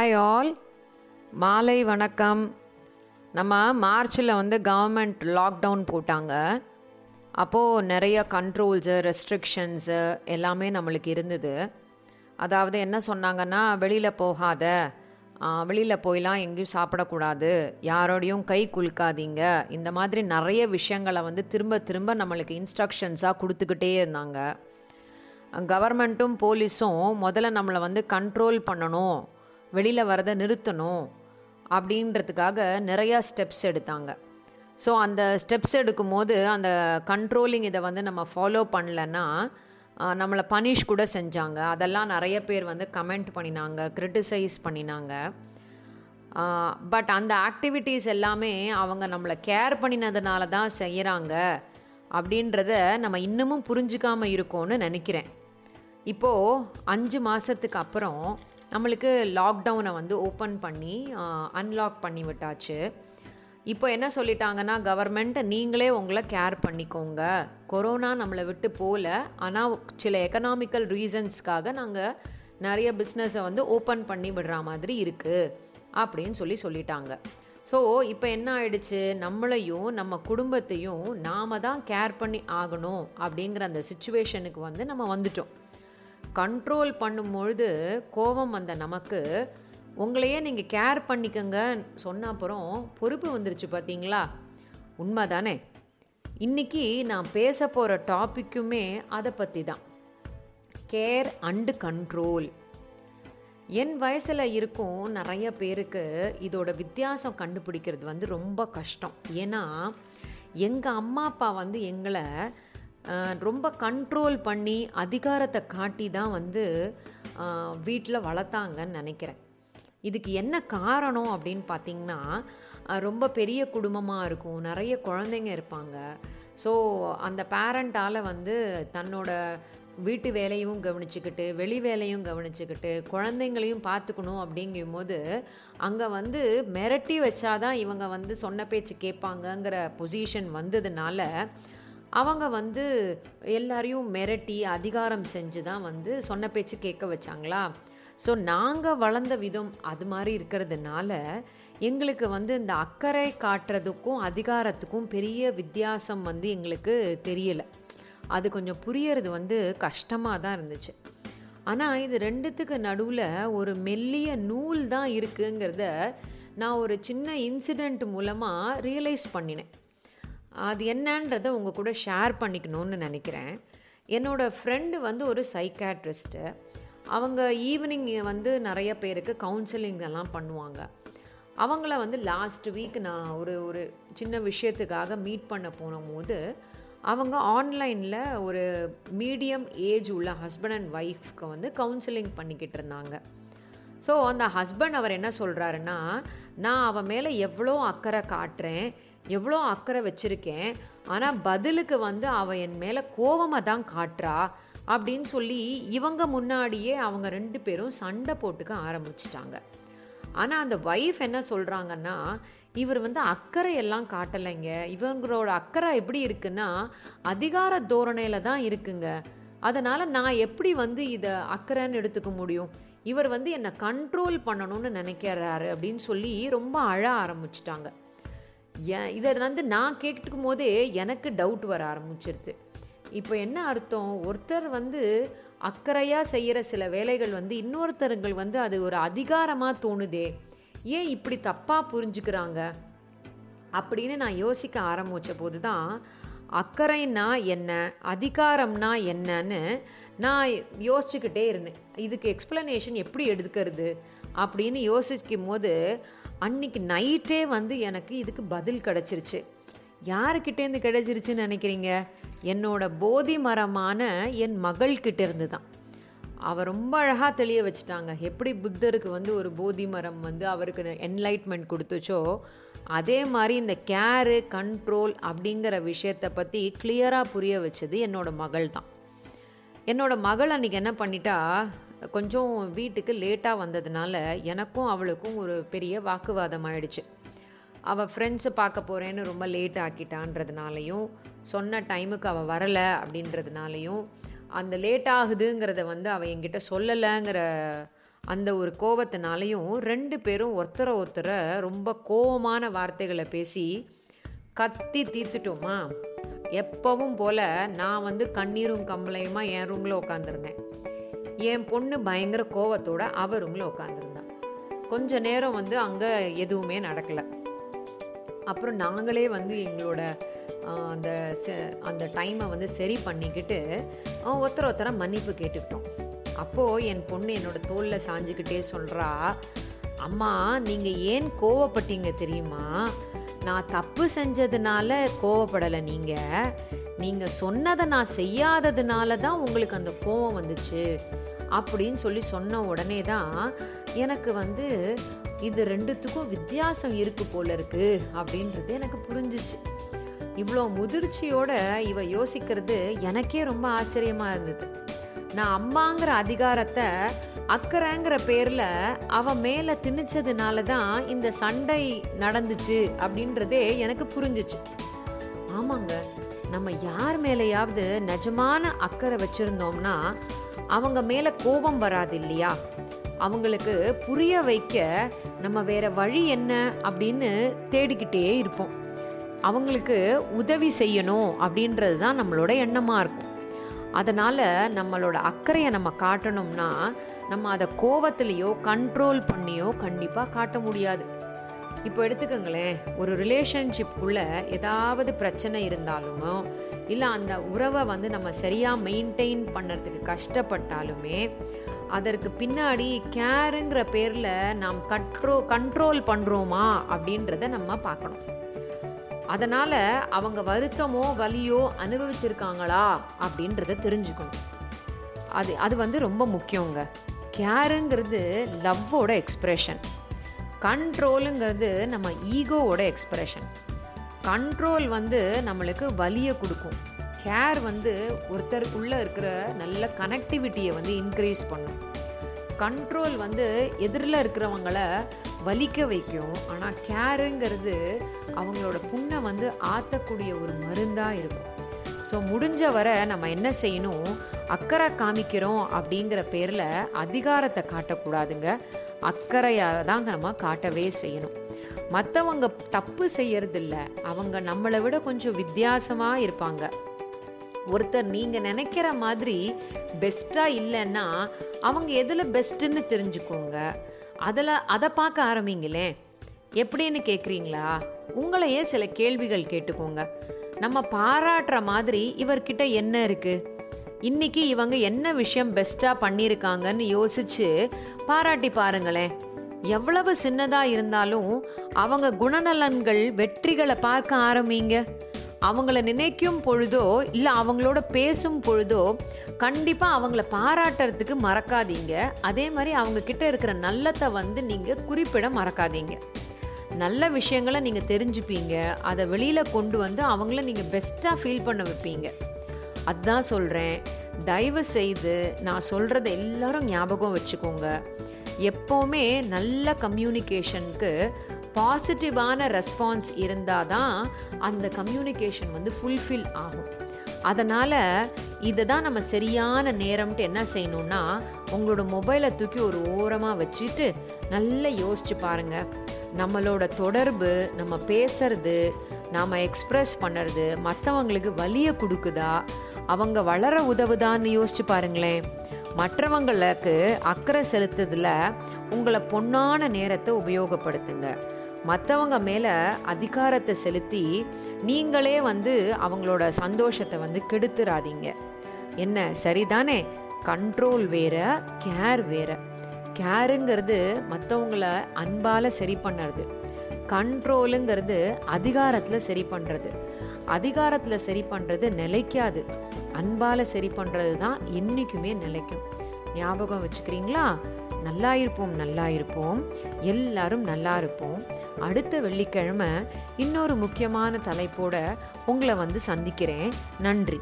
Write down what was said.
Hi all மாலை வணக்கம். நம்ம மார்ச்சில் வந்து கவர்மெண்ட் லாக்டவுன் போட்டாங்க. அப்போது நிறைய கண்ட்ரோல்ஸு ரெஸ்ட்ரிக்ஷன்ஸு எல்லாமே நம்மளுக்கு இருந்தது. அதாவது என்ன சொன்னாங்கன்னா வெளியில் போகாத. வெளியில் போயெலாம் எங்கேயும் சாப்பிடக்கூடாது. யாரோடையும் கை குலுக்காதீங்க. இந்த மாதிரி நிறைய விஷயங்களை வந்து திரும்ப திரும்ப நம்மளுக்கு இன்ஸ்ட்ரக்ஷன்ஸாக கொடுத்துக்கிட்டே இருந்தாங்க. கவர்மெண்ட்டும் போலீஸும் முதல்ல நம்மளை வந்து கண்ட்ரோல் பண்ணணும். வெளியில் வரதை நிறுத்தணும் அப்படின்றதுக்காக நிறையா ஸ்டெப்ஸ் எடுத்தாங்க. ஸோ அந்த ஸ்டெப்ஸ் எடுக்கும்போது அந்த கண்ட்ரோலிங் இதை வந்து நம்ம ஃபாலோ பண்ணலன்னா நம்மளை பனிஷ் கூட செஞ்சாங்க. அதெல்லாம் நிறைய பேர் வந்து கமெண்ட் பண்ணினாங்க க்ரிட்டிசைஸ் பண்ணினாங்க. பட் அந்த ஆக்டிவிட்டீஸ் எல்லாமே அவங்க நம்மளை கேர் பண்ணினதுனால தான் செய்கிறாங்க அப்படின்றத நம்ம இன்னமும் புரிஞ்சுக்காமல் இருக்கோன்னு நினைக்கிறேன். இப்போது அஞ்சு மாதத்துக்கு அப்புறம் நம்மளுக்கு லாக்டவுனை வந்து ஓப்பன் பண்ணி அன்லாக் பண்ணி விட்டாச்சு. இப்போ என்ன சொல்லிட்டாங்கன்னா கவர்மெண்ட் நீங்களே உங்களை கேர் பண்ணிக்கோங்க. கொரோனா நம்மளை விட்டு போகல. ஆனால் சில எக்கனாமிக்கல் ரீசன்ஸ்க்காக நாங்கள் நிறைய பிஸ்னஸை வந்து ஓப்பன் பண்ணி விடுற மாதிரி இருக்குது அப்படின்னு சொல்லி சொல்லிட்டாங்க. ஸோ இப்போ என்ன ஆயிடுச்சு? நம்மளையும் நம்ம குடும்பத்தையும் நாம் தான் கேர் பண்ணி ஆகணும் அப்படிங்கிற அந்த சுச்சுவேஷனுக்கு வந்து நம்ம வந்துட்டோம். கண்ட்ரோல் பண்ணும்பொழுது கோபம் வந்த நமக்கு உங்களையே நீங்கள் கேர் பண்ணிக்கங்க சொன்ன அப்புறம் பொறுப்பு வந்துருச்சு பார்த்தீங்களா உண்மை தானே இன்றைக்கி நான் பேச போகிற டாப்பிக்குமே அதை பற்றி தான் கேர் அண்டு கண்ட்ரோல் என் வயசில் இருக்கும் நிறைய பேருக்கு இதோட வித்தியாசம் கண்டுபிடிக்கிறது வந்து ரொம்ப கஷ்டம். ஏன்னா எங்கள் அம்மா அப்பா வந்து எங்களை ரொம்ப கண்ட்ரோல் பண்ணி அதிகாரத்தை காட்டி தான் வந்து வீட்டில் வளர்த்தாங்கன்னு நினைக்கிறேன். இதுக்கு என்ன காரணம் அப்படின்னு பார்த்திங்கன்னா ரொம்ப பெரிய குடும்பமாக இருக்கும் நிறைய குழந்தைங்க இருப்பாங்க. ஸோ அந்த பேரண்ட்டால் வந்து தன்னோட வீட்டு வேலையும் கவனிச்சுக்கிட்டு வெளி வேலையும் கவனிச்சுக்கிட்டு குழந்தைங்களையும் பார்த்துக்கணும் அப்படிங்கும் போது அங்கே வந்து மிரட்டி வச்சாதான் இவங்க வந்து சொன்ன பேச்சு கேட்பாங்கங்கிற பொசிஷன் வந்ததுனால அவங்க வந்து எல்லாரையும் மிரட்டி அதிகாரம் செஞ்சு தான் வந்து சொன்ன பேச்சு கேட்க வச்சாங்களா? ஸோ நாங்கள் வளர்ந்த விதம் அது மாதிரி இருக்கிறதுனால எங்களுக்கு வந்து இந்த அக்கறை காட்டுறதுக்கும் அதிகாரத்துக்கும் பெரிய வித்தியாசம் வந்து எங்களுக்கு தெரியலை. அது கொஞ்சம் புரியறது வந்து கஷ்டமாக தான் இருந்துச்சு. ஆனால் இது ரெண்டுத்துக்கு நடுவில் ஒரு மெல்லிய நூல் தான் இருக்குங்கிறத நான் ஒரு சின்ன இன்சிடெண்ட் மூலமாக ரியலைஸ் பண்ணினேன். அது என்னன்றதை உங்கள் கூட ஷேர் பண்ணிக்கணும்னு நினைக்கிறேன். என்னோடய ஃப்ரெண்டு வந்து ஒரு சைக்காட்ரிஸ்ட்டு அவங்க ஈவினிங் வந்து நிறைய பேருக்கு கவுன்சிலிங் எல்லாம் பண்ணுவாங்க. அவங்கள வந்து லாஸ்ட் வீக் நான் ஒரு ஒரு சின்ன விஷயத்துக்காக மீட் பண்ண போனபோது அவங்க ஆன்லைனில் ஒரு மீடியம் ஏஜ் உள்ள ஹஸ்பண்ட் அண்ட் ஒய்ஃப்க்கு வந்து கவுன்சிலிங் பண்ணிக்கிட்டு இருந்தாங்க. ஸோ அந்த ஹஸ்பண்ட் அவர் என்ன சொல்கிறாருன்னா நான் அவன் மேலே எவ்வளோ அக்கறை காட்டுறேன் எவ்வளோ அக்கறை வச்சுருக்கேன் ஆனால் பதிலுக்கு வந்து அவள் என் மேலே கோபமாக தான் காட்டுறா அப்படின்னு சொல்லி இவங்க முன்னாடியே அவங்க ரெண்டு பேரும் சண்டை போட்டுக்க ஆரம்பிச்சிட்டாங்க. ஆனால் அந்த ஒய்ஃப் என்ன சொல்கிறாங்கன்னா இவர் வந்து அக்கறை எல்லாம் காட்டலைங்க. இவங்களோட அக்கறை எப்படி இருக்குன்னா அதிகார தோரணையில் தான் இருக்குங்க. அதனால் நான் எப்படி வந்து இதை அக்கறைன்னு எடுத்துக்க முடியும்? இவர் வந்து என்னை கண்ட்ரோல் பண்ணணும்னு நினைக்கிறாரு அப்படின்னு சொல்லி ரொம்ப அழ ஆரம்பிச்சிட்டாங்க. ஏன்? இதை வந்து நான் கேட்டுக்கும் போதே எனக்கு டவுட் வர ஆரம்பிச்சிருது இப்போ என்ன அர்த்தம்? ஒருத்தர் வந்து அக்கறையாக செய்கிற சில வேலைகள் வந்து இன்னொருத்தருங்கள் வந்து அது ஒரு அதிகாரமாக தோணுதே. ஏன் இப்படி தப்பாக புரிஞ்சுக்கிறாங்க? அப்படின்னு நான் யோசிக்க ஆரம்பித்த போது தான் அக்கறைன்னா என்ன? அதிகாரம்னா என்னன்னு நான் யோசிச்சுக்கிட்டே இருந்தேன். இதுக்கு எக்ஸ்ப்ளனேஷன் எப்படி எடுக்கிறது? அப்படின்னு யோசிக்கும் போது அன்னைக்கு நைட்டே வந்து எனக்கு இதுக்கு பதில் கிடச்சிருச்சு. யாருக்கிட்டேருந்து கிடைச்சிருச்சுன்னு நினைக்கிறீங்க? என்னோட போதி மரமான என் மகள்கிட்ட இருந்து தான் அவர் ரொம்ப அழகாக தெளிய வச்சுட்டாங்க. எப்படி புத்தருக்கு வந்து ஒரு போதி மரம் வந்து அவருக்கு என்லைட்மெண்ட் கொடுத்துச்சோ அதே மாதிரி இந்த கேரு கண்ட்ரோல் அப்படிங்கிற விஷயத்தை பற்றி கிளியராக புரிய வச்சது என்னோட மகள் தான் என்னோட மகள் அன்றைக்கி என்ன பண்ணிட்டா கொஞ்சம் வீட்டுக்கு லேட்டாக வந்ததுனால எனக்கும் அவளுக்கும் ஒரு பெரிய வாக்குவாதம் ஆயிடுச்சு. அவள் ஃப்ரெண்ட்ஸை பார்க்க போகிறேன்னு ரொம்ப லேட் ஆக்கிட்டான்றதுனாலையும் சொன்ன டைமுக்கு அவள் வரலை அப்படின்றதுனாலையும் அந்த லேட் ஆகுதுங்கிறத வந்து அவள் என்கிட்ட சொல்லலைங்கிற அந்த ஒரு கோபத்தினாலையும் ரெண்டு பேரும் ஒருத்தரை ஒருத்தரை ரொம்ப கோபமான வார்த்தைகளை பேசி கத்தி தீர்த்துட்டோமா? எப்பவும் போல் நான் வந்து கண்ணீரும் கம்பளையுமா என் ரூமில் உட்காந்துருந்தேன் என் பொண்ணு பயங்கர கோவத்தோட அவ ரூமில் உட்காந்துருந்தான் கொஞ்ச நேரம் வந்து அங்கே எதுவுமே நடக்கலை. அப்புறம் நாங்களே வந்து எங்களோட அந்த அந்த டைமை வந்து சரி பண்ணிக்கிட்டு ஒருத்தர் ஒருத்தரை மன்னிப்பு கேட்டுக்கிட்டோம். அப்போது என் பொண்ணு என்னோட தோலில் சாஞ்சிக்கிட்டே சொல்கிறா அம்மா நீங்கள் ஏன் கோவப்பட்டீங்க தெரியுமா? நான் தப்பு செஞ்சதுனால கோவப்படலை நீங்கள் நீங்கள் சொன்னதை நான் செய்யாததுனால தான் உங்களுக்கு அந்த கோவம் வந்துச்சு. அப்படின்னு சொல்லி சொன்ன உடனே தான் எனக்கு வந்து இது ரெண்டுத்துக்கும் வித்தியாசம் இருக்கு போல இருக்கு அப்படின்றது எனக்கு புரிஞ்சிச்சு. இவ்வளோ முதிர்ச்சியோட இவ யோசிக்கிறது எனக்கே ரொம்ப ஆச்சரியமாக இருந்தது. நான் அம்மாங்கிற அதிகாரத்தை அக்கறைங்கிற பேரில் அவ மேலே திணிச்சதுனால தான் இந்த சண்டை நடந்துச்சு அப்படின்றதே எனக்கு புரிஞ்சிச்சு. ஆமாங்க நம்ம யார் மேலேயாவது நிஜமான அக்கறை வச்சுருந்தோம்னா அவங்க மேலே கோபம் வராது இல்லையா அவங்களுக்கு புரிய வைக்க நம்ம வேற வழி என்ன அப்படின்னு தேடிக்கிட்டே இருப்போம். அவங்களுக்கு உதவி செய்யணும் அப்படின்றது தான் நம்மளோட எண்ணமாக இருக்கும். அதனால் நம்மளோட அக்கறையை நம்ம காட்டணும்னா நம்ம அதை கோவத்திலேயோ கண்ட்ரோல் பண்ணியோ கண்டிப்பாக காட்ட முடியாது. இப்போ எடுத்துக்கோங்களேன் ஒரு ரிலேஷன்ஷிப்புக்குள்ளே ஏதாவது பிரச்சனை இருந்தாலுமோ இல்லை அந்த உறவை வந்து நம்ம சரியாக மெயின்டைன் பண்ணுறதுக்கு கஷ்டப்பட்டாலுமே அதற்கு பின்னாடி கேருங்கிற பேரில் நாம் கட்ரோ கண்ட்ரோல் பண்ணுறோமா அப்படின்றத நம்ம பார்க்கணும். அதனால் அவங்க வருத்தமோ வலியோ அனுபவிச்சிருக்காங்களா அப்படின்றத தெரிஞ்சுக்கணும். அது அது வந்து ரொம்ப முக்கியங்க. கேருங்கிறது லவ்வோட எக்ஸ்ப்ரெஷன் கண்ட்ரோலுங்கிறது நம்ம ஈகோவோட எக்ஸ்ப்ரெஷன் கண்ட்ரோல் வந்து நம்மளுக்கு வலியை கொடுக்கும். கேர் வந்து ஒருத்தருக்குள்ளே இருக்கிற நல்ல கனெக்டிவிட்டியை வந்து இன்க்ரீஸ் பண்ணும். கண்ட்ரோல் வந்து எதிரில் இருக்கிறவங்கள வலிக்க வைக்கும். ஆனால் கேருங்கிறது அவங்களோட புண்ணை வந்து ஆற்றக்கூடிய ஒரு மருந்தாக இருக்கும். ஸோ முடிஞ்ச வரை நம்ம என்ன செய்யணும்? அக்கறை காமிக்கிறோம் அப்படிங்கிற பேரில் அதிகாரத்தை காட்டக்கூடாதுங்க. அக்கறையாக தாங்க நம்ம காட்டவே செய்யணும். மற்றவங்க தப்பு செய்யறதில்ல. அவங்க நம்மளை விட கொஞ்சம் வித்தியாசமாக இருப்பாங்க. ஒருத்தர் நீங்கள் நினைக்கிற மாதிரி பெஸ்ட்டாக இல்லைன்னா அவங்க எதில் பெஸ்ட்டுன்னு தெரிஞ்சுக்கோங்க. அதில் அதை பார்க்க ஆரம்பிங்களேன் எப்படின்னு கேட்குறீங்களா உங்களையே சில கேள்விகள் கேட்டுக்கோங்க. நம்ம பாராட்டுற மாதிரி இவர்கிட்ட என்ன இருக்குது இன்னைக்கு இவங்க என்ன விஷயம் பெஸ்ட்டாக பண்ணியிருக்காங்கன்னு யோசிச்சு பாராட்டி பாருங்களேன். எவ்வளவு சின்னதாக இருந்தாலும் அவங்க குணநலன்கள் வெற்றிகளை பார்க்க ஆரம்பிங்க. அவங்கள நினைக்கும் பொழுதோ இல்லை அவங்களோட பேசும் பொழுதோ கண்டிப்பாக அவங்கள பாராட்டுறதுக்கு மறக்காதீங்க. அதே மாதிரி அவங்க கிட்ட இருக்கிற நல்லத்தை வந்து நீங்கள் குறிப்பிட மறக்காதீங்க. நல்ல விஷயங்களை நீங்கள் தெரிஞ்சுப்பீங்க. அதை வெளியில் கொண்டு வந்து அவங்கள நீங்கள் பெஸ்ட்டாக ஃபீல் பண்ண வைப்பீங்க. அதுதான் சொல்கிறேன் தயவு செய்து நான் சொல்கிறத எல்லாரும் ஞாபகம் வச்சுக்கோங்க. எப்போவுமே நல்ல கம்யூனிகேஷனுக்கு பாசிட்டிவான ரெஸ்பான்ஸ் இருந்தால் தான் அந்த கம்யூனிகேஷன் வந்து ஃபுல்ஃபில் ஆகும். அதனால் இதை தான் நம்ம சரியான நேரம்ட்டு என்ன செய்யணும்னா உங்களோட மொபைலை தூக்கி ஒரு ஓரமாக வச்சுட்டு நல்லா யோசிச்சு பாருங்கள் நம்மளோட தொடர்பு நம்ம பேசுறது நாம் எக்ஸ்ப்ரெஸ் பண்ணுறது மற்றவங்களுக்கு வலியை கொடுக்குதா அவங்க வளர உதவுதான்னு யோசிச்சு பாருங்களேன். மற்றவங்களுக்கு அக்கறை செலுத்துதில் உங்களை பொன்னான நேரத்தை உபயோகப்படுத்துங்க. மற்றவங்க மேலே அதிகாரத்தை செலுத்தி நீங்களே வந்து அவங்களோட சந்தோஷத்தை வந்து கெடுத்துறாதீங்க. என்ன சரிதானே? கண்ட்ரோல் வேற கேர் வேற. கேருங்கிறது மற்றவங்கள அன்பால் சரி பண்ணுறது. கண்ட்ரோலுங்கிறது அதிகாரத்தில் சரி பண்ணுறது அதிகாரத்தில் சரி பண்ணுறது நிலைக்காது. அன்பால் சரி பண்ணுறது தான் என்றைக்குமே நிலைக்கும். ஞாபகம் வச்சுக்கிறீங்களா? நல்லா இருப்போம் நல்லா இருப்போம். எல்லாரும் நல்லா இருப்போம். அடுத்த வெள்ளிக்கிழமை இன்னொரு முக்கியமான தலைப்போட உங்களை வந்து சந்திக்கிறேன். நன்றி.